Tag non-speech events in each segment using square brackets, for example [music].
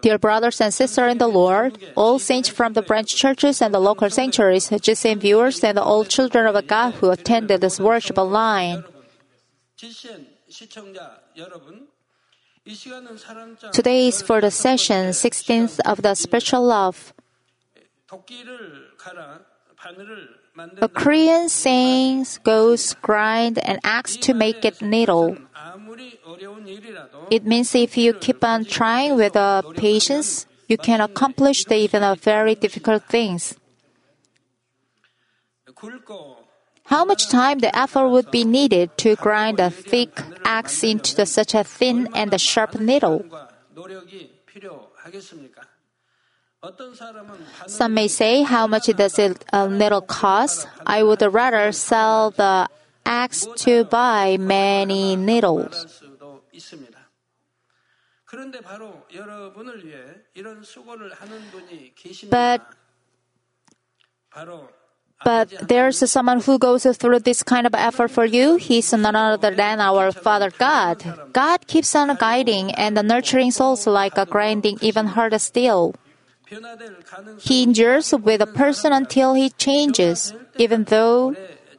Dear brothers and sisters in the Lord, all saints from the branch churches and the local sanctuaries, GCN viewers, and all children of God who attended this worship online. Today is for the session 16th of the spiritual love. A Korean saying goes grind an axe to make it needle. It means if you keep on trying with uh, patience, you can accomplish the even uh, very difficult things. How much time the effort would be needed to grind a thick axe into the, such a thin and sharp needle? Some may say, how much does it uh, a needle cost? I would rather sell the axe to buy many needles. But but there's someone who goes through this kind of effort for you. He's none other than our Father God. God keeps on guiding and nurturing souls like a grinding even harder steel. He endures with a person until he changes, even though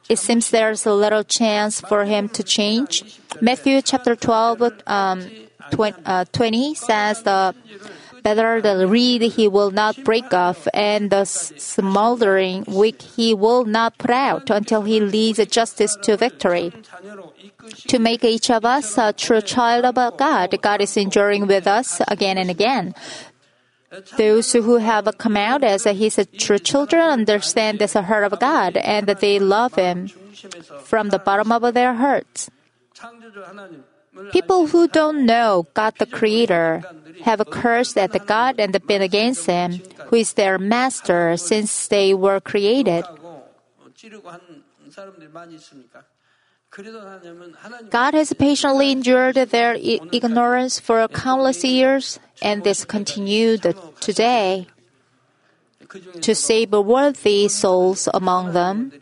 it seems there's a little chance for him to change. Matthew chapter 12, um, 20, uh, 20 says the better the reed he will not break off, and the smoldering wick he will not put out until he leads justice to victory. To make each of us a true child of God, God is enduring with us again and again. Those who have come out as his true children understand this heart of God and that they love him from the bottom of their hearts. People who don't know God the Creator have cursed at God and been against Him, who is their master since they were created. God has patiently endured their ignorance for countless years, and this continued today to save worthy souls among them.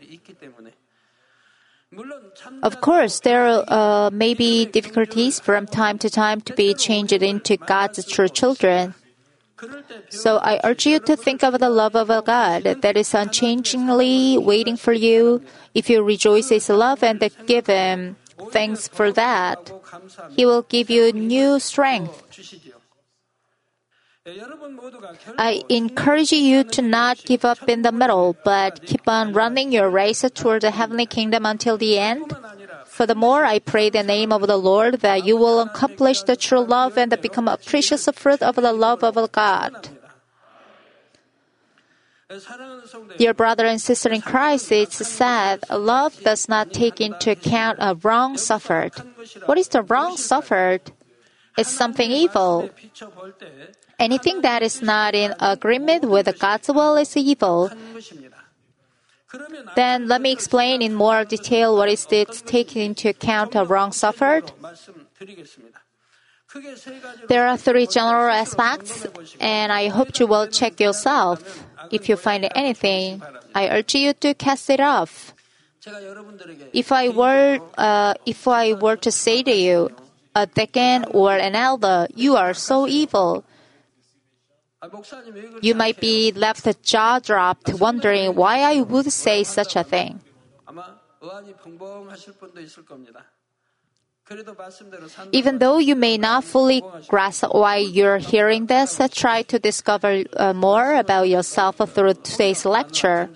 Of course, there uh, may be difficulties from time to time to be changed into God's true children. So I urge you to think of the love of a God that is unchangingly waiting for you. If you rejoice in His love and give Him thanks for that, He will give you new strength. I encourage you to not give up in the middle, but keep on running your race toward the heavenly kingdom until the end. Furthermore, I pray the name of the Lord that you will accomplish the true love and become a precious fruit of the love of God. Dear brother and sister in Christ, it's said, love does not take into account a wrong suffered. What is the wrong suffered? It's something evil. Anything that is not in agreement with God's will is evil. Then let me explain in more detail what is taking into account of wrong suffered. There are three general aspects, and I hope you will check yourself. If you find anything, I urge you to cast it off. If I were, uh, if I were to say to you, a deacon or an elder, you are so evil. You might be left jaw dropped, wondering why I would say such a thing. Even though you may not fully grasp why you're hearing this, try to discover uh, more about yourself through today's lecture.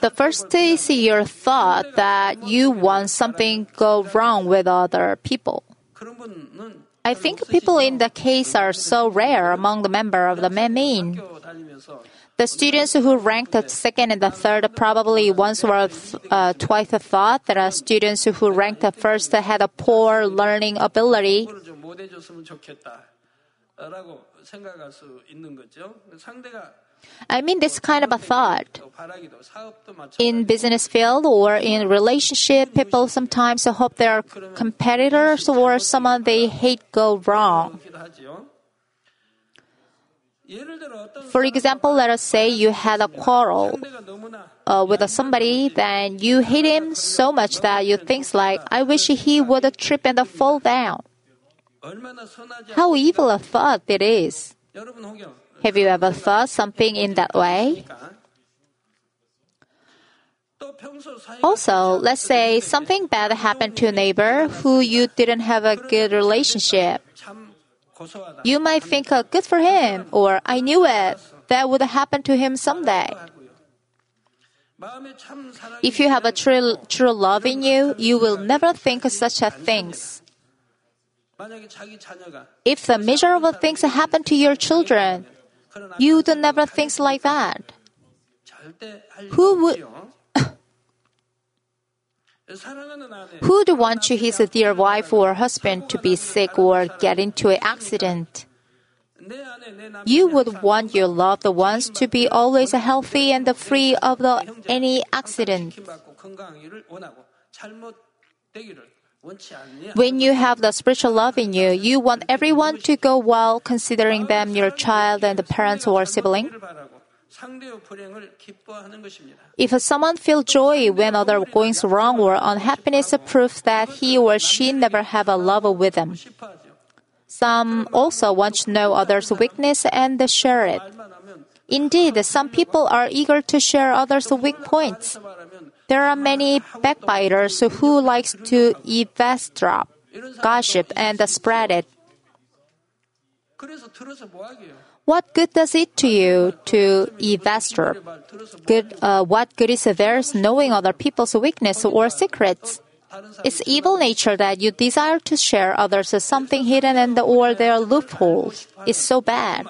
The first is your thought that you want something go wrong with other people. I think people in the case are so rare among the members of the Manmin. The students who ranked the second and the third probably once or uh, twice thought that the students who ranked the first had a poor learning ability. I mean this kind of a thought. In business field or in relationship, people sometimes hope their competitors or someone they hate go wrong. For example, let us say you had a quarrel uh, with somebody, then you hate him so much that you think like, "I wish he would trip and fall down." How evil a thought it is! Have you ever thought something in that way? Also, let's say something bad happened to a neighbor who you didn't have a good relationship. You might think, oh, good for him, or I knew it. That would happen to him someday. If you have a true, true love in you, you will never think such a things. If the miserable things happen to your children, you do never think like that. Who would [laughs] Who'd want to his dear wife or husband to be sick or get into an accident? You would want your loved ones to be always healthy and free of the, any accident. When you have the spiritual love in you, you want everyone to go well, considering them your child and the parents or sibling. If someone feels joy when other goings wrong or unhappiness proves that he or she never have a love with them. Some also want to know others' weakness and share it. Indeed, some people are eager to share others' weak points. There are many backbiters who likes to eavesdrop, gossip, and spread it. What good does it to you to eavesdrop? Good, uh, what good is theirs knowing other people's weakness or secrets? It's evil nature that you desire to share others something hidden and or their loopholes. It's so bad.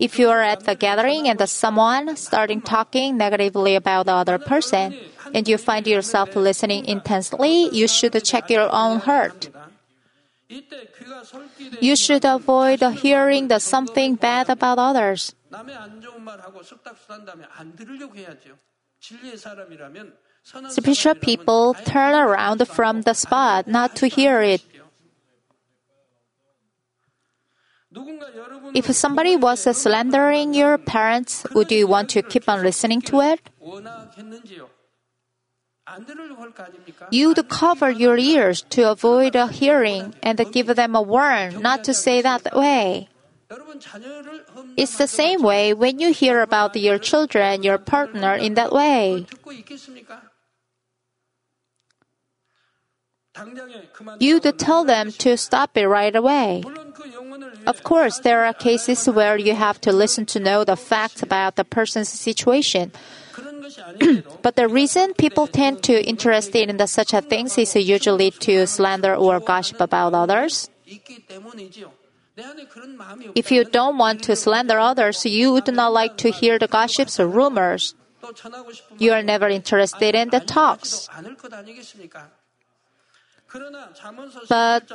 If you are at the gathering and someone starting talking negatively about the other person, and you find yourself listening intensely, you should check your own heart. You should avoid hearing the something bad about others. Spiritual people turn around from the spot not to hear it If somebody was slandering your parents, would you want to keep on listening to it? You'd cover your ears to avoid a hearing and give them a warning not to say that way. It's the same way when you hear about your children, your partner in that way. You'd tell them to stop it right away. Of course, there are cases where you have to listen to know the facts about the person's situation. [clears throat] but the reason people tend to interested in the such a things is usually to slander or gossip about others. If you don't want to slander others, you would not like to hear the gossips or rumors. You are never interested in the talks. But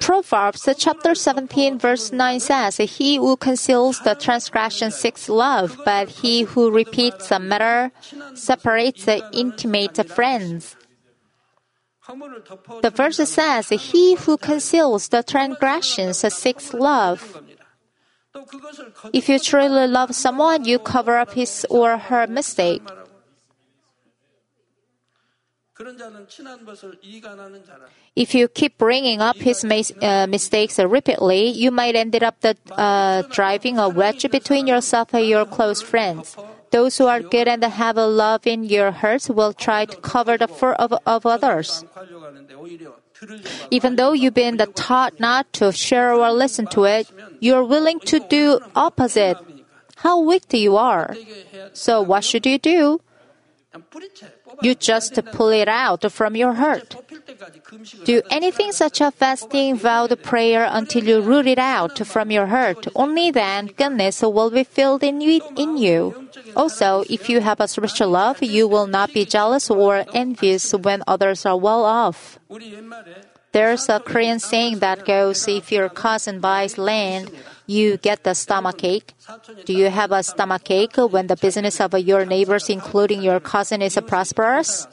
Proverbs chapter 17 verse 9 says, He who conceals the transgression seeks love, but he who repeats a matter separates intimate friends. The verse says, He who conceals the transgressions seeks love. If you truly love someone, you cover up his or her mistake. If you keep bringing up his uh, mistakes repeatedly, you might end up the, uh, driving a wedge between yourself and your close friends. Those who are good and have a love in your hearts will try to cover the fur of, of others. Even though you've been taught not to share or listen to it, you're willing to do opposite. How wicked you are. So what should you do? You just pull it out from your heart. Do anything such as fasting, vowed prayer until you root it out from your heart. Only then goodness will be filled in you. Also, if you have a spiritual love, you will not be jealous or envious when others are well off. There's a Korean saying that goes, if your cousin buys land, you get the stomach ache? Do you have a stomach ache when the business of your neighbors, including your cousin, is prosperous?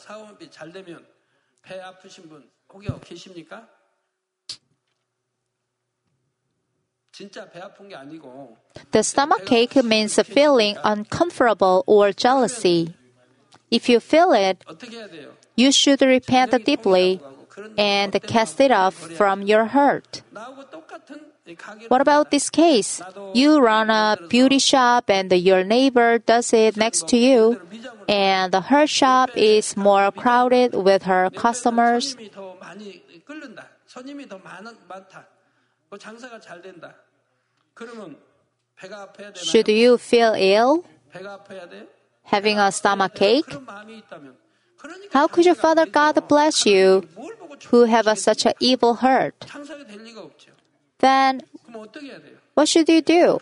The stomach ache means a feeling uncomfortable or jealousy. If you feel it, you should repent deeply and cast it off from your heart. What about this case? You run a beauty shop and your neighbor does it next to you, and her shop is more crowded with her customers. Should you feel ill? Having a stomach ache? How could your Father God bless you who have a, such an evil heart? then what should you do?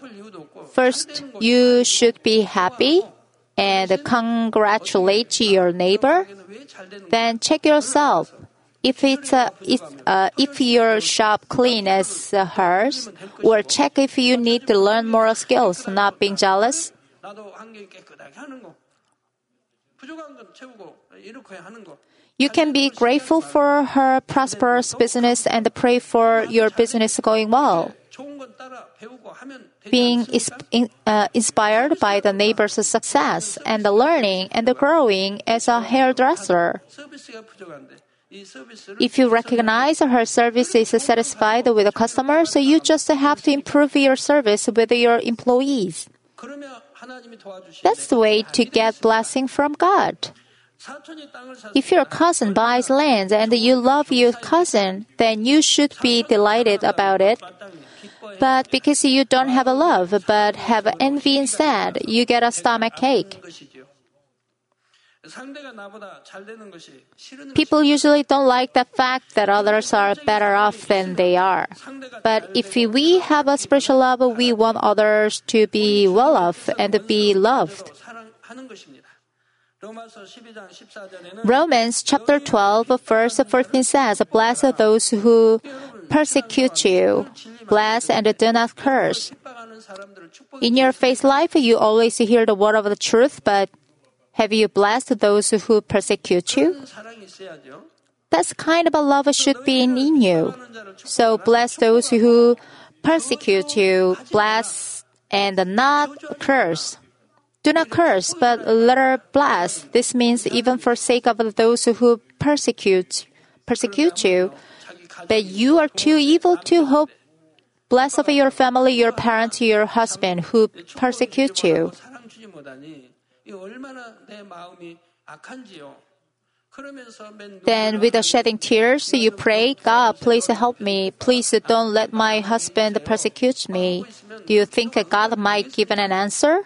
First, you should be happy and congratulate your neighbor. Then check yourself. If it's uh, if, uh, if your shop clean as hers, or check if you need to learn moral skills, not being jealous. You can be grateful for her prosperous business and pray for your business going well. Being is, uh, inspired by the neighbor's success and the learning and the growing as a hairdresser. If you recognize her service is satisfied with the customer, so you just have to improve your service with your employees. That's the way to get blessing from God. If your cousin buys land and you love your cousin, then you should be delighted about it. But because you don't have a love, but have envy instead, you get a stomach ache. People usually don't like the fact that others are better off than they are. But if we have a spiritual love, we want others to be well off and be loved. Romans chapter 12, verse 14 says, "Bless those who persecute you. Bless and do not curse. In your faith life, you always hear the word of the truth, but have you blessed those who persecute you? That kind of a love should be in you. So bless those who persecute you, bless and not curse. Do not curse, but let her bless. This means even for sake of those who persecute persecute you. But you are too evil to hope bless of your family, your parents, your husband who persecute you. Then, with a shedding tears, you pray, God, please help me. Please don't let my husband persecute me. Do you think God might give an answer?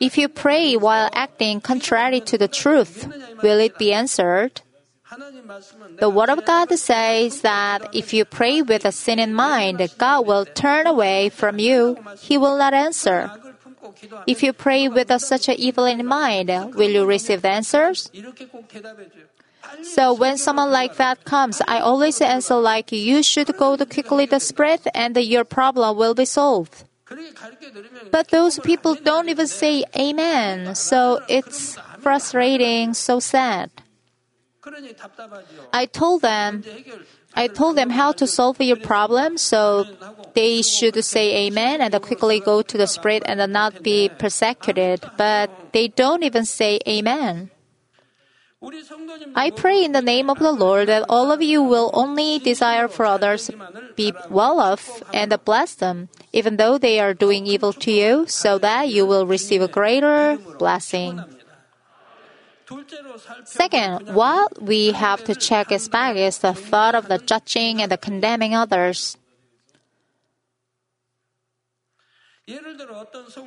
If you pray while acting contrary to the truth, will it be answered? The Word of God says that if you pray with a sin in mind, God will turn away from you. He will not answer. If you pray with a, such an evil in mind, will you receive the answers? So when someone like that comes, I always answer like, you should go to quickly the spread and your problem will be solved. But those people don't even say Amen. So it's frustrating, so sad. I told them, I told them how to solve your problem, so they should say amen and quickly go to the spirit and not be persecuted. But they don't even say amen. I pray in the name of the Lord that all of you will only desire for others be well off and bless them, even though they are doing evil to you, so that you will receive a greater blessing. Second, what we have to check is back is the thought of the judging and the condemning others.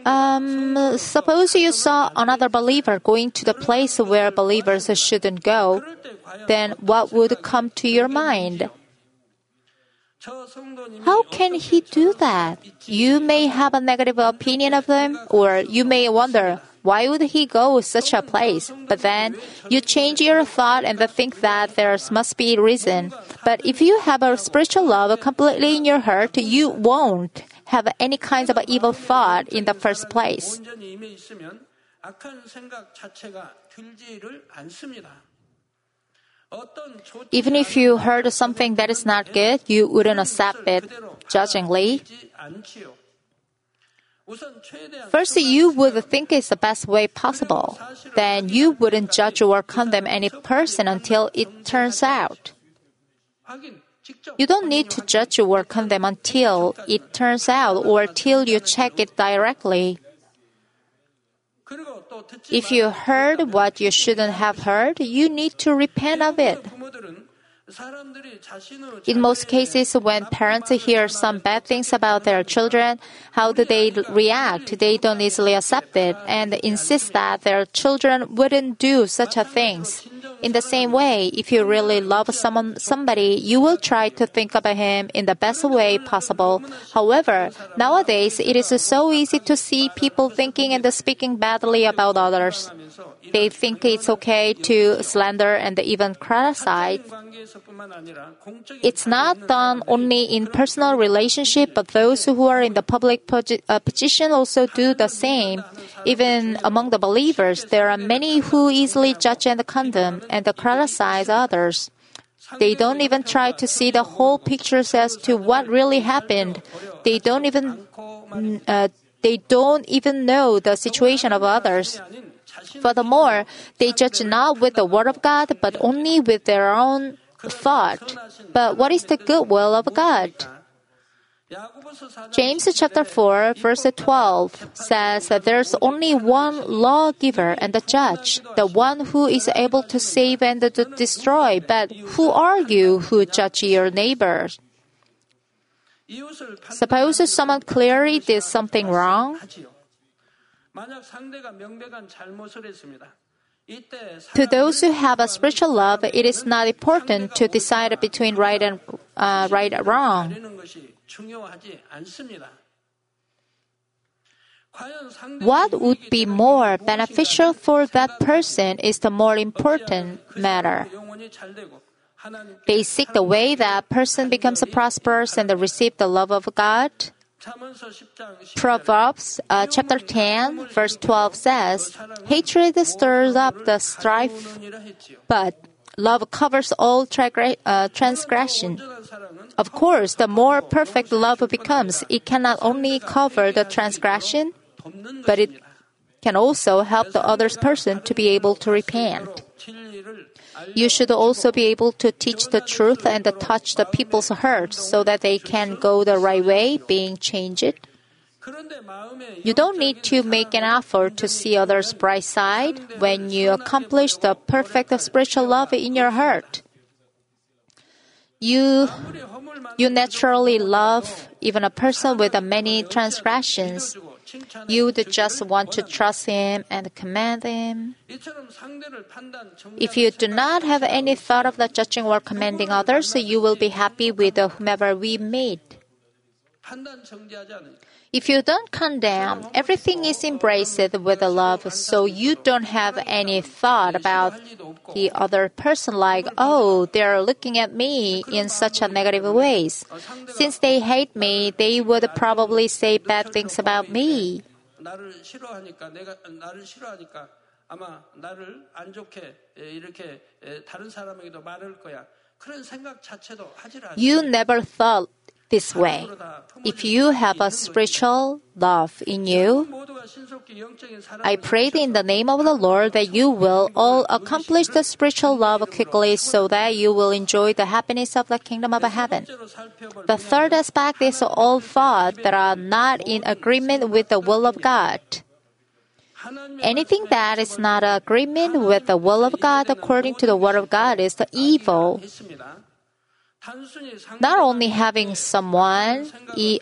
Um, suppose you saw another believer going to the place where believers shouldn't go, then what would come to your mind? How can he do that? You may have a negative opinion of him, or you may wonder, why would he go such a place? But then you change your thought and think that there must be a reason. But if you have a spiritual love completely in your heart, you won't have any kinds of evil thought in the first place. Even if you heard something that is not good, you wouldn't accept it judgingly. First, you would think it's the best way possible. Then you wouldn't judge or condemn any person until it turns out. You don't need to judge or condemn until it turns out or till you check it directly. If you heard what you shouldn't have heard, you need to repent of it. In most cases, when parents hear some bad things about their children, how do they react? They don't easily accept it and insist that their children wouldn't do such a things. In the same way, if you really love someone, somebody, you will try to think about him in the best way possible. However, nowadays, it is so easy to see people thinking and speaking badly about others. They think it's okay to slander and even criticize it's not done only in personal relationship, but those who are in the public uh, position also do the same. Even among the believers, there are many who easily judge and condemn and criticize others. They don't even try to see the whole pictures as to what really happened. They don't even uh, they don't even know the situation of others. Furthermore, they judge not with the word of God, but only with their own thought. But what is the good will of God? 야고보서 4장 James chapter 4 verse 12 says that there's only one lawgiver and the judge, the one who is able to save and to destroy. But who are you who judge your neighbors? 이웃을 Suppose someone clearly did something wrong. 판단하지요. 만약 상대가 명백한 잘못을 했습니다. To those who have a spiritual love, it is not important to decide between right and uh, right or wrong. What would be more beneficial for that person is the more important matter. They seek the way that person becomes prosperous and receive the love of God. Proverbs uh, chapter 10, verse 12 says, Hatred stirs up the strife, but love covers all tra- uh, transgression. Of course, the more perfect love becomes, it cannot only cover the transgression, but it can also help the other person to be able to repent. You should also be able to teach the truth and touch the people's heart so that they can go the right way, being changed. You don't need to make an effort to see others' bright side when you accomplish the perfect spiritual love in your heart. You, you naturally love even a person with many transgressions. You would just want to trust Him and command Him. If you do not have any thought of the judging or commanding others, you will be happy with whomever we meet. If you don't condemn, everything is embraced with love, so you don't have any thought about the other person like, oh, they are looking at me in such a negative ways. Since they hate me, they would probably say bad things about me. You never thought this way. If you have a spiritual love in you, I pray in the name of the Lord that you will all accomplish the spiritual love quickly so that you will enjoy the happiness of the kingdom of heaven. The third aspect is all thoughts that are not in agreement with the will of God. Anything that is not agreement with the will of God according to the word of God is the evil not only having someone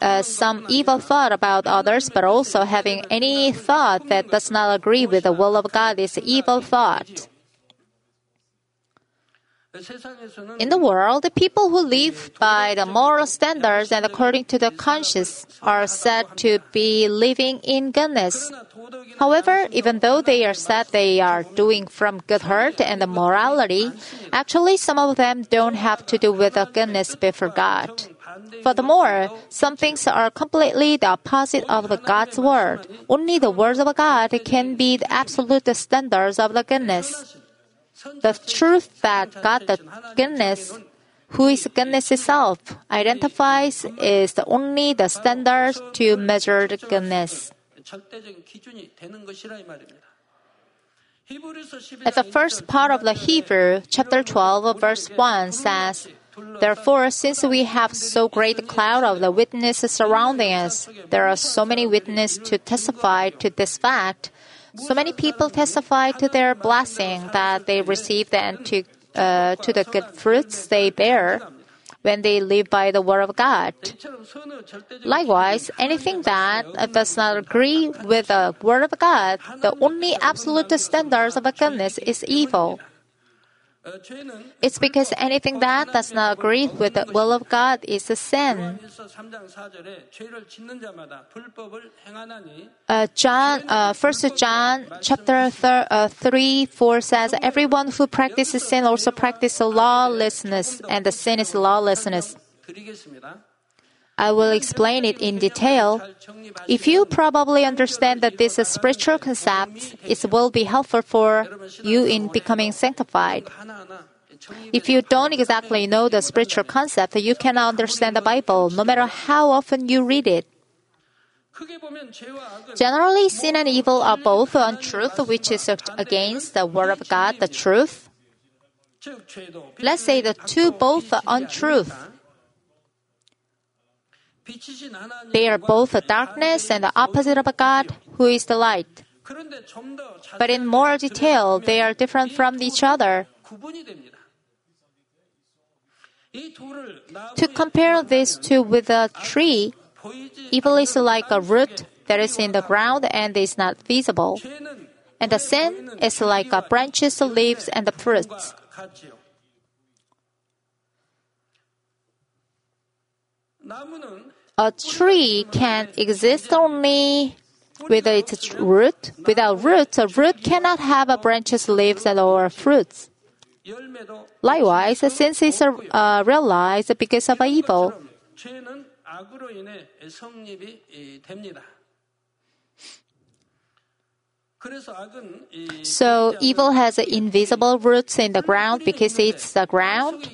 uh, some evil thought about others, but also having any thought that does not agree with the will of God is evil thought. In the world, the people who live by the moral standards and according to the conscience are said to be living in goodness. However, even though they are said they are doing from good heart and morality, actually some of them don't have to do with the goodness before God. Furthermore, some things are completely the opposite of the God's word. Only the words of God can be the absolute standards of the goodness the truth that God, the goodness, who is goodness itself, identifies is the only the standard to measure goodness. At the first part of the Hebrew, chapter 12, verse 1 says, Therefore, since we have so great a cloud of the witnesses surrounding us, there are so many witnesses to testify to this fact. So many people testify to their blessing that they receive and to, uh, to the good fruits they bear when they live by the word of God. Likewise, anything that does not agree with the word of God, the only absolute standards of goodness, is evil. It's because anything that does not agree with the will of God is a sin. Uh, John, uh, 1 John chapter uh, 3, 4 says, Everyone who practices sin also practices lawlessness, and the sin is lawlessness. I will explain it in detail. If you probably understand that this spiritual concept, it will be helpful for you in becoming sanctified. If you don't exactly know the spiritual concept, you cannot understand the Bible, no matter how often you read it. Generally, sin and evil are both untruth, which is against the Word of God, the truth. Let's say the two both are untruth. 빛이신 하나님 They are both the darkness and the opposite of God, who is the light. 그런데 좀더 But in more detail, they are different from each other. 구분이 됩니다. 이 둘을 To compare these two with a tree, 보이지 evil is like a root that is in the ground and is not visible. 죄는 And the sin is like a branches, leaves, and the fruits. 같지요. 나무는 A tree can exist only with its root. Without roots, a root cannot have branches, leaves, or fruits. Likewise, since is uh, realized because of evil. So evil has invisible roots in the ground because it's the ground.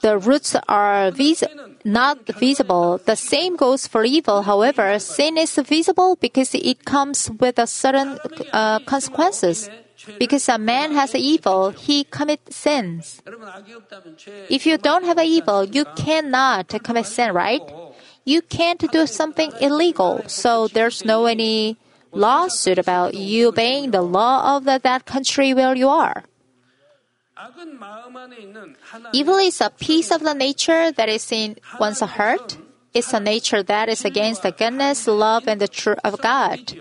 The roots are vis- not visible. The same goes for evil. However, sin is visible because it comes with a certain uh, consequences. Because a man has evil, he commits sins. If you don't have evil, you cannot commit sin, right? You can't do something illegal, so there's no any lawsuit about you obeying the law of that country where you are. Evil is a piece of the nature that is in one's heart. It's a nature that is against the goodness, love, and the truth of God.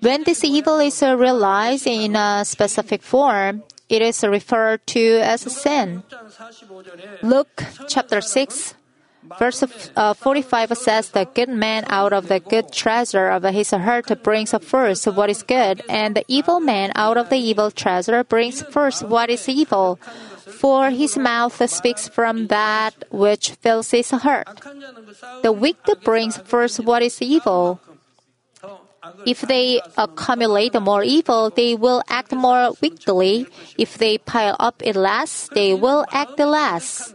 When this evil is realized in a specific form, it is referred to as sin. Luke chapter 6, Verse uh, 45 says, The good man out of the good treasure of his heart brings forth what is good, and the evil man out of the evil treasure brings forth what is evil. For his mouth speaks from that which fills his heart. The wicked brings forth what is evil. If they accumulate more evil, they will act more wickedly. If they pile up it less, they will act less.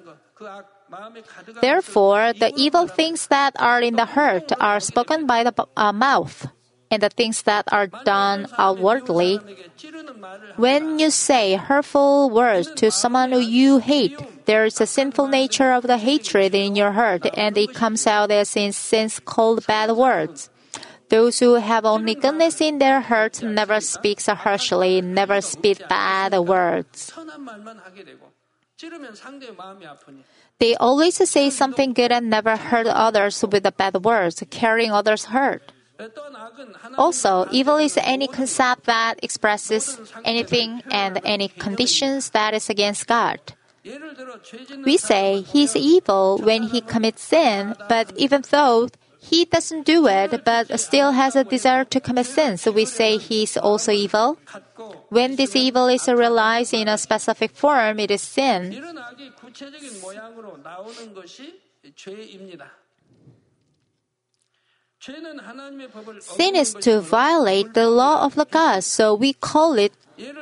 Therefore, the evil things that are in the heart are spoken by the uh, mouth, and the things that are done outwardly. When you say hurtful words to someone who you hate, there is a sinful nature of the hatred in your heart, and it comes out as in sins called bad words. Those who have only goodness in their hearts never speak harshly, never speak bad words. They always say something good and never hurt others with the bad words, carrying others' hurt. Also, evil is any concept that expresses anything and any conditions that is against God. We say he is evil when he commits sin, but even though he doesn't do it but still has a desire to commit sin. So we say he is also evil. When this evil is realized in a specific form, it is sin. Sin is to violate the law of the God, so we call it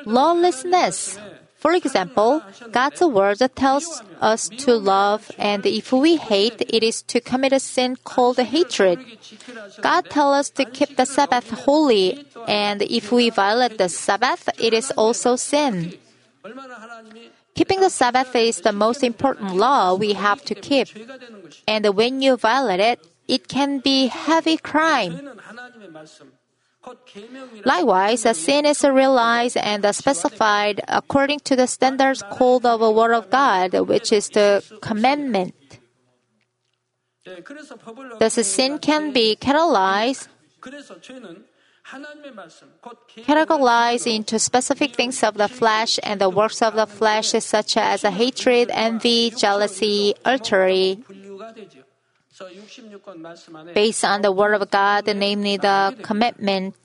lawlessness. For example, God's word tells us to love, and if we hate, it is to commit a sin called hatred. God tells us to keep the Sabbath holy, and if we violate the Sabbath, it is also sin. Keeping the Sabbath is the most important law we have to keep. And when you violate it, it can be heavy crime. Likewise, a sin is realized and specified according to the standards called of the Word of God, which is the commandment. Thus, sin can be catalyzed, categorized into specific things of the flesh and the works of the flesh, such as hatred, envy, jealousy, adultery based on the Word of God, namely the commitment.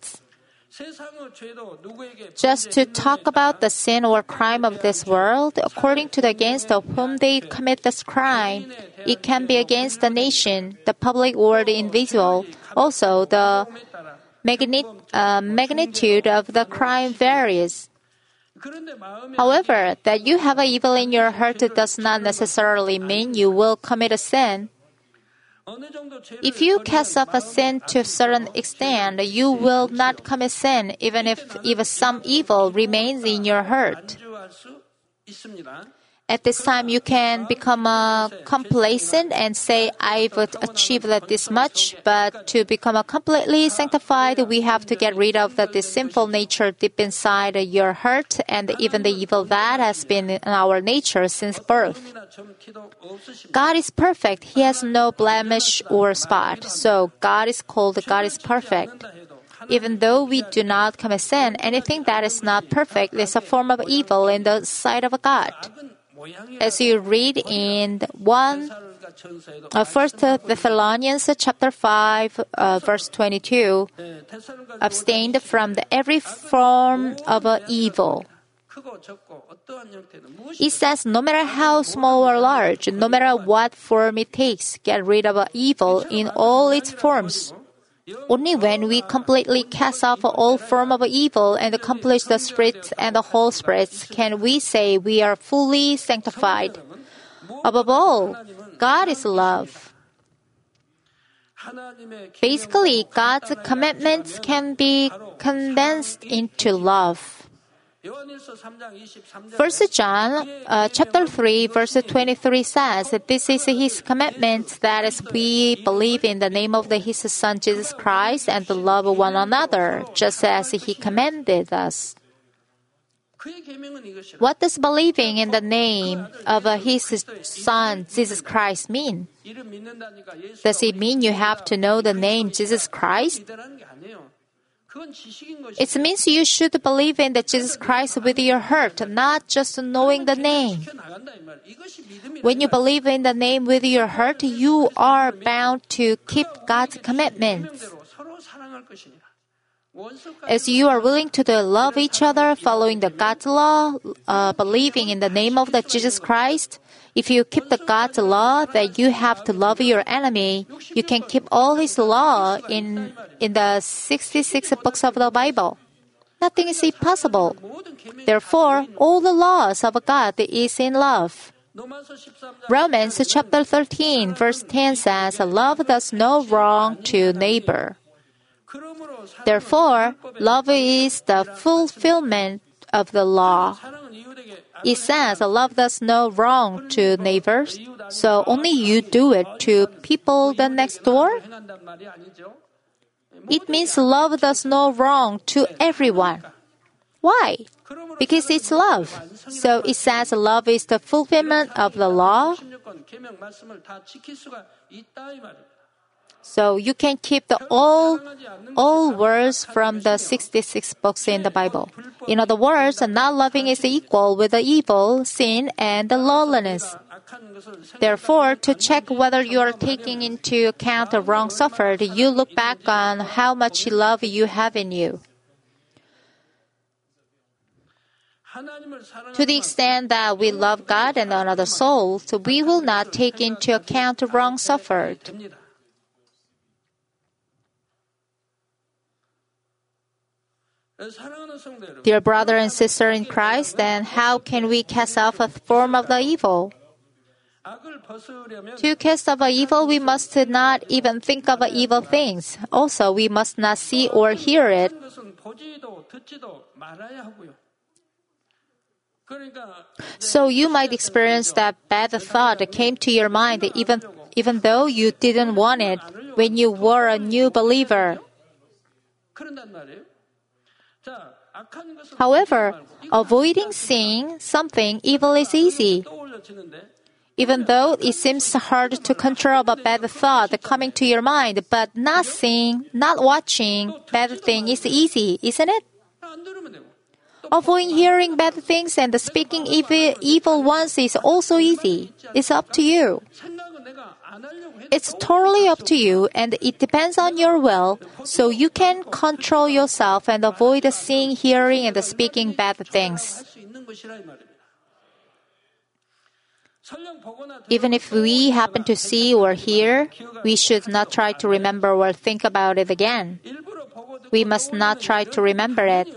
Just to talk about the sin or crime of this world, according to the against of whom they commit this crime, it can be against the nation, the public, or the individual. Also, the magni- uh, magnitude of the crime varies. However, that you have an evil in your heart does not necessarily mean you will commit a sin. If you cast off a sin to a certain extent, you will not commit sin even if, if some evil remains in your heart. At this time, you can become uh, complacent and say, I've achieved this much, but to become a completely sanctified, we have to get rid of the, sinful nature deep inside your heart and even the evil that has been in our nature since birth. God is perfect. He has no blemish or spot. So God is called God is perfect. Even though we do not commit sin, anything that is not perfect is a form of evil in the sight of God as you read in one uh, First Thessalonians chapter five, uh, verse twenty-two, abstained from every form of uh, evil. It says, no matter how small or large, no matter what form it takes, get rid of uh, evil in all its forms. Only when we completely cast off all form of evil and accomplish the spirit and the whole spirit can we say we are fully sanctified. Above all, God is love. Basically, God's commandments can be condensed into love. First John uh, chapter 3 verse 23 says, "This is his commitment that as we believe in the name of the, his son Jesus Christ and love one another, just as he commanded us." What does believing in the name of uh, his son Jesus Christ mean? Does it mean you have to know the name Jesus Christ? It means you should believe in the Jesus Christ with your heart, not just knowing the name. When you believe in the name with your heart, you are bound to keep God's commitments. As you are willing to love each other, following the God's law, uh, believing in the name of the Jesus Christ, if you keep the God's law that you have to love your enemy, you can keep all his law in, in the 66 books of the Bible. Nothing is impossible. Therefore, all the laws of God is in love. Romans chapter 13 verse 10 says, Love does no wrong to neighbor. Therefore, love is the fulfillment of the law. It says, Love does no wrong to neighbors, so only you do it to people the next door? It means love does no wrong to everyone. Why? Because it's love. So it says love is the fulfillment of the law. So you can keep the all, all words from the 66 books in the Bible. In other words, not loving is equal with the evil, sin, and the lawlessness. Therefore, to check whether you are taking into account the wrong suffered, you look back on how much love you have in you. To the extent that we love God and another soul, we will not take into account the wrong suffered. Dear brother and sister in Christ, then how can we cast off a form of the evil? To cast off evil, we must not even think of evil things. Also, we must not see or hear it. So you might experience that bad thought came to your mind even even though you didn't want it when you were a new believer. However, avoiding seeing something evil is easy. Even though it seems hard to control a bad thought coming to your mind, but not seeing, not watching bad thing is easy, isn't it? Avoiding hearing bad things and speaking evil, evil ones is also easy. It's up to you. It's totally up to you and it depends on your will, so you can control yourself and avoid seeing, hearing, and speaking bad things. Even if we happen to see or hear, we should not try to remember or think about it again. We must not try to remember it.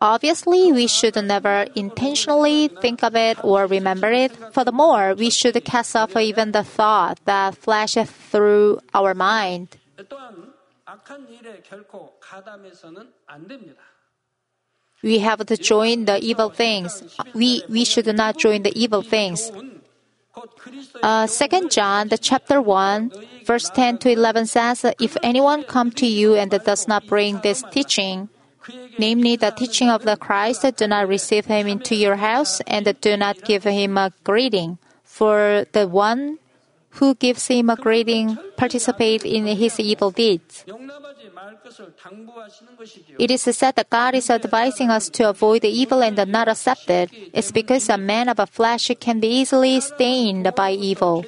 Obviously, we should never intentionally think of it or remember it. Furthermore, we should cast off even the thought that flashes through our mind. We have to join the evil things. We, we should not join the evil things. Uh, 2 John, the chapter 1, verse 10 to 11 says, If anyone come to you and does not bring this teaching, namely the teaching of the Christ, do not receive him into your house and do not give him a greeting. For the one who gives him a greeting participate in his evil deeds. It is said that God is advising us to avoid the evil and not accept it. It's because a man of a flesh can be easily stained by evil.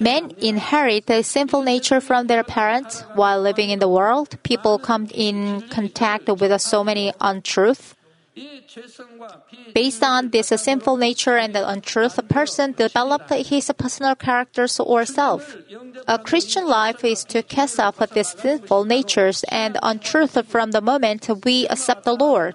Men inherit a sinful nature from their parents. While living in the world, people come in contact with so many untruth. Based on this sinful nature and the untruth, a person develops his personal characters or self. A Christian life is to cast off these sinful natures and untruth from the moment we accept the Lord.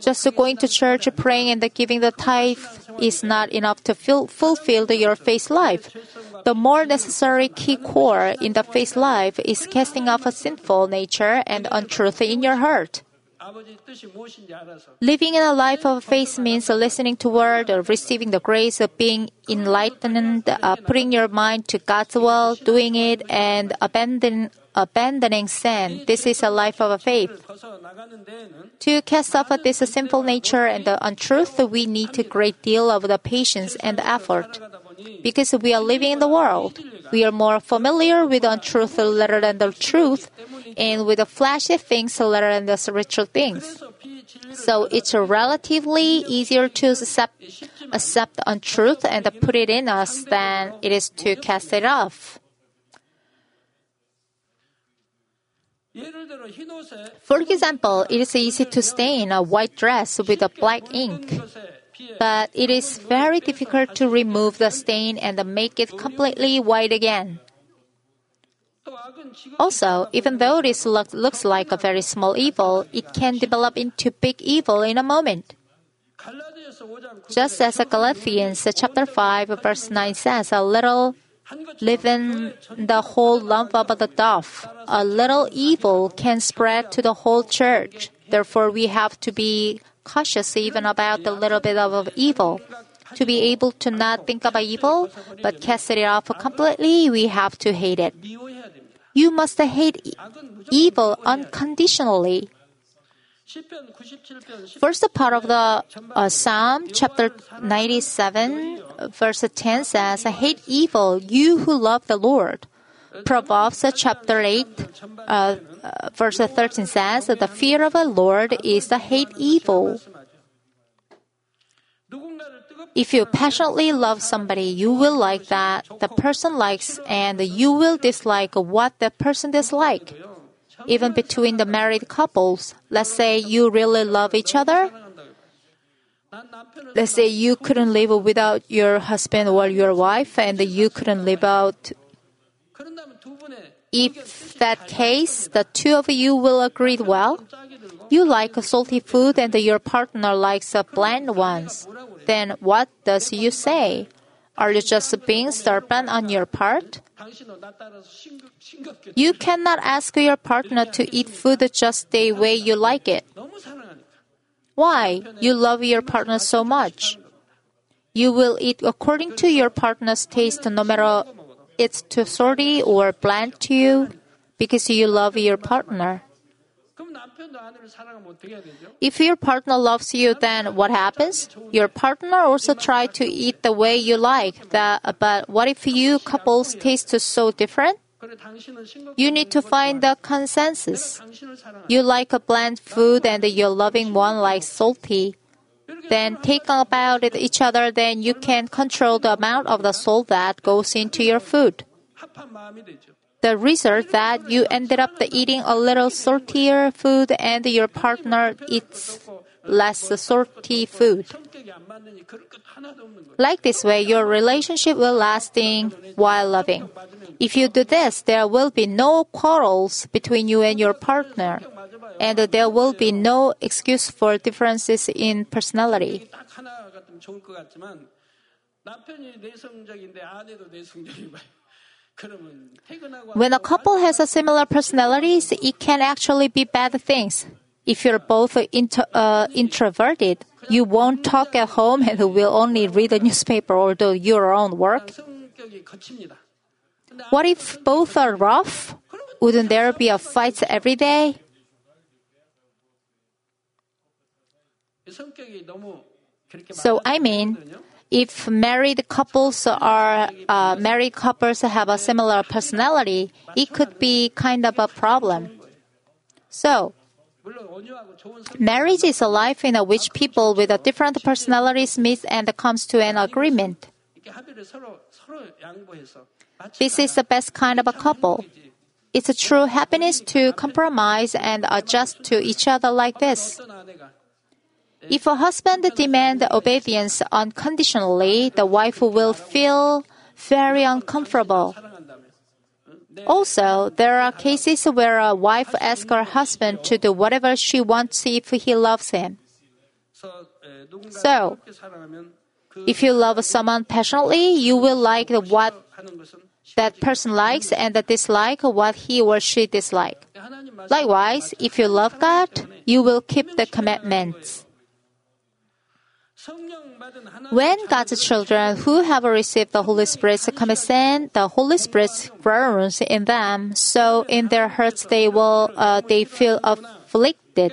Just going to church, praying, and giving the tithe is not enough to fill, fulfill your faith life. The more necessary key core in the faith life is casting off a sinful nature and untruth in your heart. Living in a life of faith means listening to word, receiving the grace of being enlightened, uh, putting your mind to God's will, doing it, and abandon, abandoning sin. This is a life of faith. To cast off this sinful nature and the untruth, we need a great deal of the patience and effort. Because we are living in the world, we are more familiar with untruth rather than the truth and with the flashy things rather than the spiritual things. So it's relatively easier to accept, accept untruth and put it in us than it is to cast it off. For example, it is easy to stain a white dress with a black ink, but it is very difficult to remove the stain and make it completely white again. Also, even though this look, looks like a very small evil, it can develop into big evil in a moment. Just as Galatians chapter 5 verse 9 says, a little leaven the whole lump of the dough, a little evil can spread to the whole church. Therefore, we have to be cautious even about the little bit of evil. To be able to not think about evil, but cast it off completely, we have to hate it. You must hate evil unconditionally. First part of the uh, Psalm chapter 97 verse 10 says, Hate evil, you who love the Lord. Proverbs chapter 8 uh, uh verse 13 says, The fear of the Lord is to hate evil. If you passionately love somebody, you will like that the person likes and you will dislike what the person dislikes. Even between the married couples, let's say you really love each other. Let's say you couldn't live without your husband or your wife and you couldn't live out if that case the two of you will agree well you like salty food and your partner likes bland ones, then what does you say? Are you just being stubborn on your part? You cannot ask your partner to eat food just the way you like it. Why? You love your partner so much. You will eat according to your partner's taste no matter it's too salty or bland to you because you love your partner. If your partner loves you, then what happens? Your partner also tries to eat the way you like. That, but what if you couples taste so different? You need to find the consensus. You like a bland food and your loving one likes salty. Then take about it each other, then you can control the amount of the salt that goes into your food the result that you ended up eating a little saltier food and your partner eats less salty food. Like this way, your relationship will lasting while loving. If you do this, there will be no quarrels between you and your partner, and there will be no excuse for differences in personality. When a couple has a similar personalities, it can actually be bad things. If you're both inter, uh, introverted, you won't talk at home and will only read the newspaper or do your own work. What if both are rough? Wouldn't there be a fight every day? So, I mean, if married couples are uh, married couples have a similar personality, it could be kind of a problem. So, marriage is a life in which people with a different personalities meet and comes to an agreement. This is the best kind of a couple. It's a true happiness to compromise and adjust to each other like this. If a husband demand obedience unconditionally, the wife will feel very uncomfortable. Also, there are cases where a wife asks her husband to do whatever she wants if he loves him. So, if you love someone passionately, you will like what that person likes and dislike what he or she dislikes. Likewise, if you love God, you will keep the commandments. When God's children who have received the Holy Spirit commission, the Holy Spirit presence in them, so in their hearts they will uh, they feel afflicted.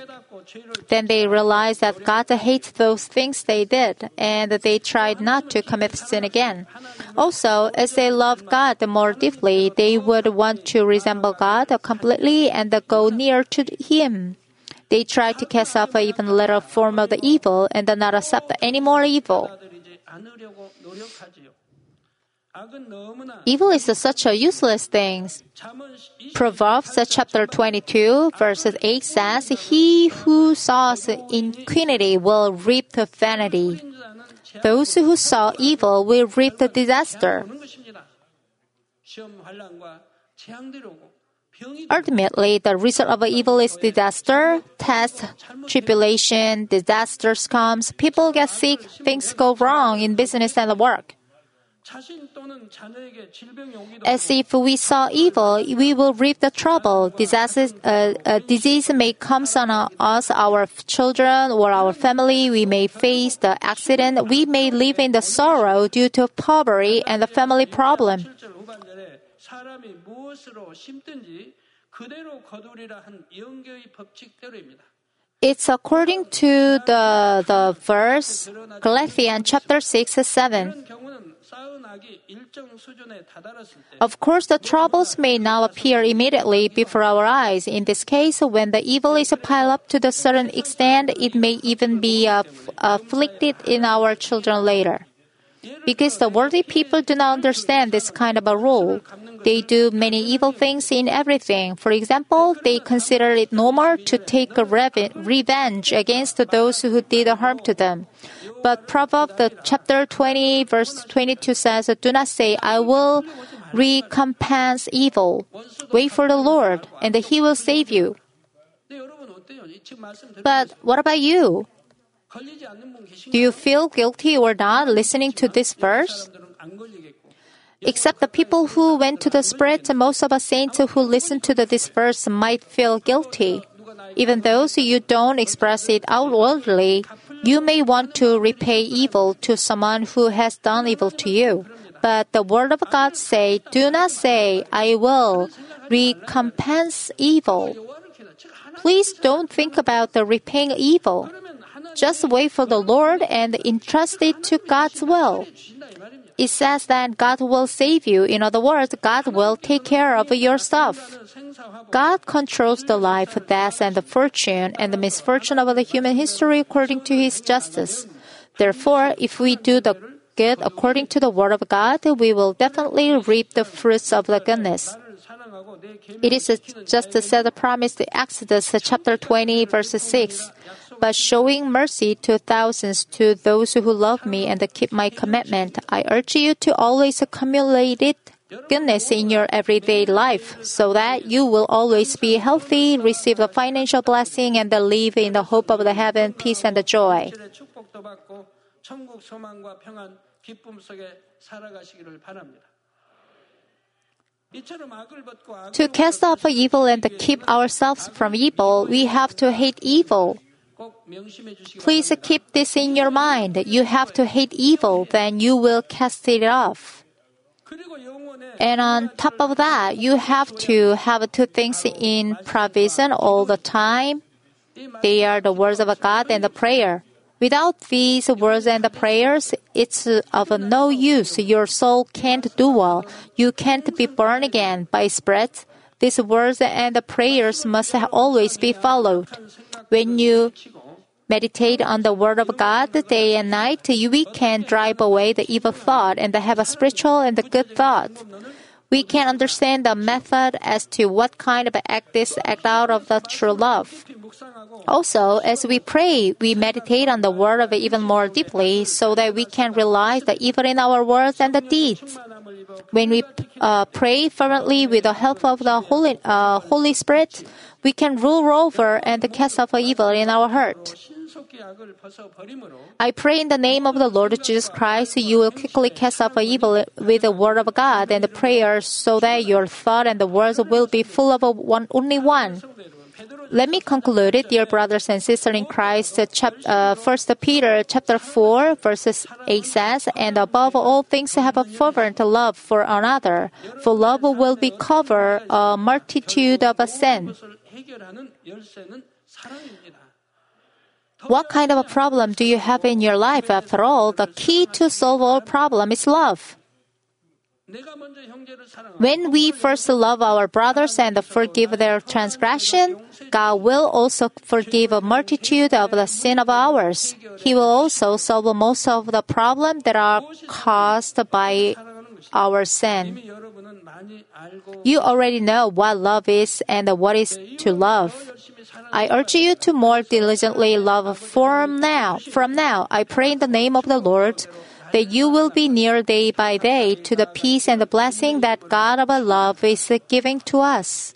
Then they realize that God hates those things they did, and they tried not to commit sin again. Also, as they love God more deeply, they would want to resemble God completely and go near to Him. They try to cast off even little form of the evil and did not accept any more evil. Evil is such a useless thing. Proverbs chapter 22, verses 8 says, He who sows iniquity will reap the vanity. Those who sow evil will reap the disaster. Ultimately, the result of evil is disaster, test, tribulation, disasters comes, people get sick, things go wrong in business and work. As if we saw evil, we will reap the trouble. Disaster, uh, a disease may come on us, our children, or our family. We may face the accident. We may live in the sorrow due to poverty and the family problem. 7절 후반절에 사람이 무엇으로 심든지 그대로 거두리라 한 영계의 법칙대로입니다. It's according to the the verse Galatians chapter six and seven. 이런 경우는 쌓은 악이 일정 수준에 다다랐을 때 Of course, the troubles may not appear immediately before our eyes. In this case, when the evil is piled up to the certain extent, it may even be aff- afflicted in our children later. because the worldly people do not understand this kind of a rule. They do many evil things in everything. For example, they consider it normal to take a revenge against those who did harm to them. But Proverbs chapter 20 verse 22 says, "Do not say, I will recompense evil. Wait for the Lord, and he will save you." But what about you? Do you feel guilty or not listening to this verse? Except the people who went to the spread, most of us saints who listen to the, this verse might feel guilty. Even those you don't express it outwardly, you may want to repay evil to someone who has done evil to you. But the word of God say, do not say, I will recompense evil. Please don't think about the repaying evil. Just wait for the Lord and entrust it to God's will. It says that God will save you. In other words, God will take care of your stuff. God controls the life, death, and the fortune and the misfortune of the human history according to his justice. Therefore, if we do the good according to the word of God, we will definitely reap the fruits of the goodness. It is just as said promised promise, Exodus chapter 20, verse 6. By showing mercy to thousands to those who love me and keep my commitment, I urge you to always accumulate it goodness in your everyday life so that you will always be healthy, receive the financial blessing, and live in the hope of the heaven, peace, and the joy. To cast off evil and keep ourselves from evil, we have to hate evil. Please keep this in your mind. You have to hate evil, then you will cast it off. And on top of that, you have to have two things in provision all the time. They are the words of God and the prayer. Without these words and the prayers, it's of no use. Your soul can't do well. You can't be born again by spread. These words and the prayers must always be followed. When you meditate on the Word of God day and night, we can drive away the evil thought and have a spiritual and a good thought. We can understand the method as to what kind of act is act out of the true love. Also, as we pray, we meditate on the word of it even more deeply so that we can realize the evil in our words and the deeds. When we uh, pray fervently with the help of the Holy, uh, Holy Spirit, we can rule over and cast off evil in our heart. I pray in the name of the Lord Jesus Christ, you will quickly cast off evil with the word of God and the prayer so that your thought and the words will be full of one, only one. Let me conclude it, dear brothers and sisters in Christ. Chap, uh, 1 Peter chapter 4 verses 8 says, And above all things have a fervent love for another, for love will be cover a multitude of sins. What kind of a problem do you have in your life? After all, the key to solve all problems is love. When we first love our brothers and forgive their transgression, God will also forgive a multitude of the sin of ours. He will also solve most of the problems that are caused by our sin. You already know what love is and what is to love. I urge you to more diligently love from now. From now, I pray in the name of the Lord that you will be near day by day to the peace and the blessing that God of love is giving to us.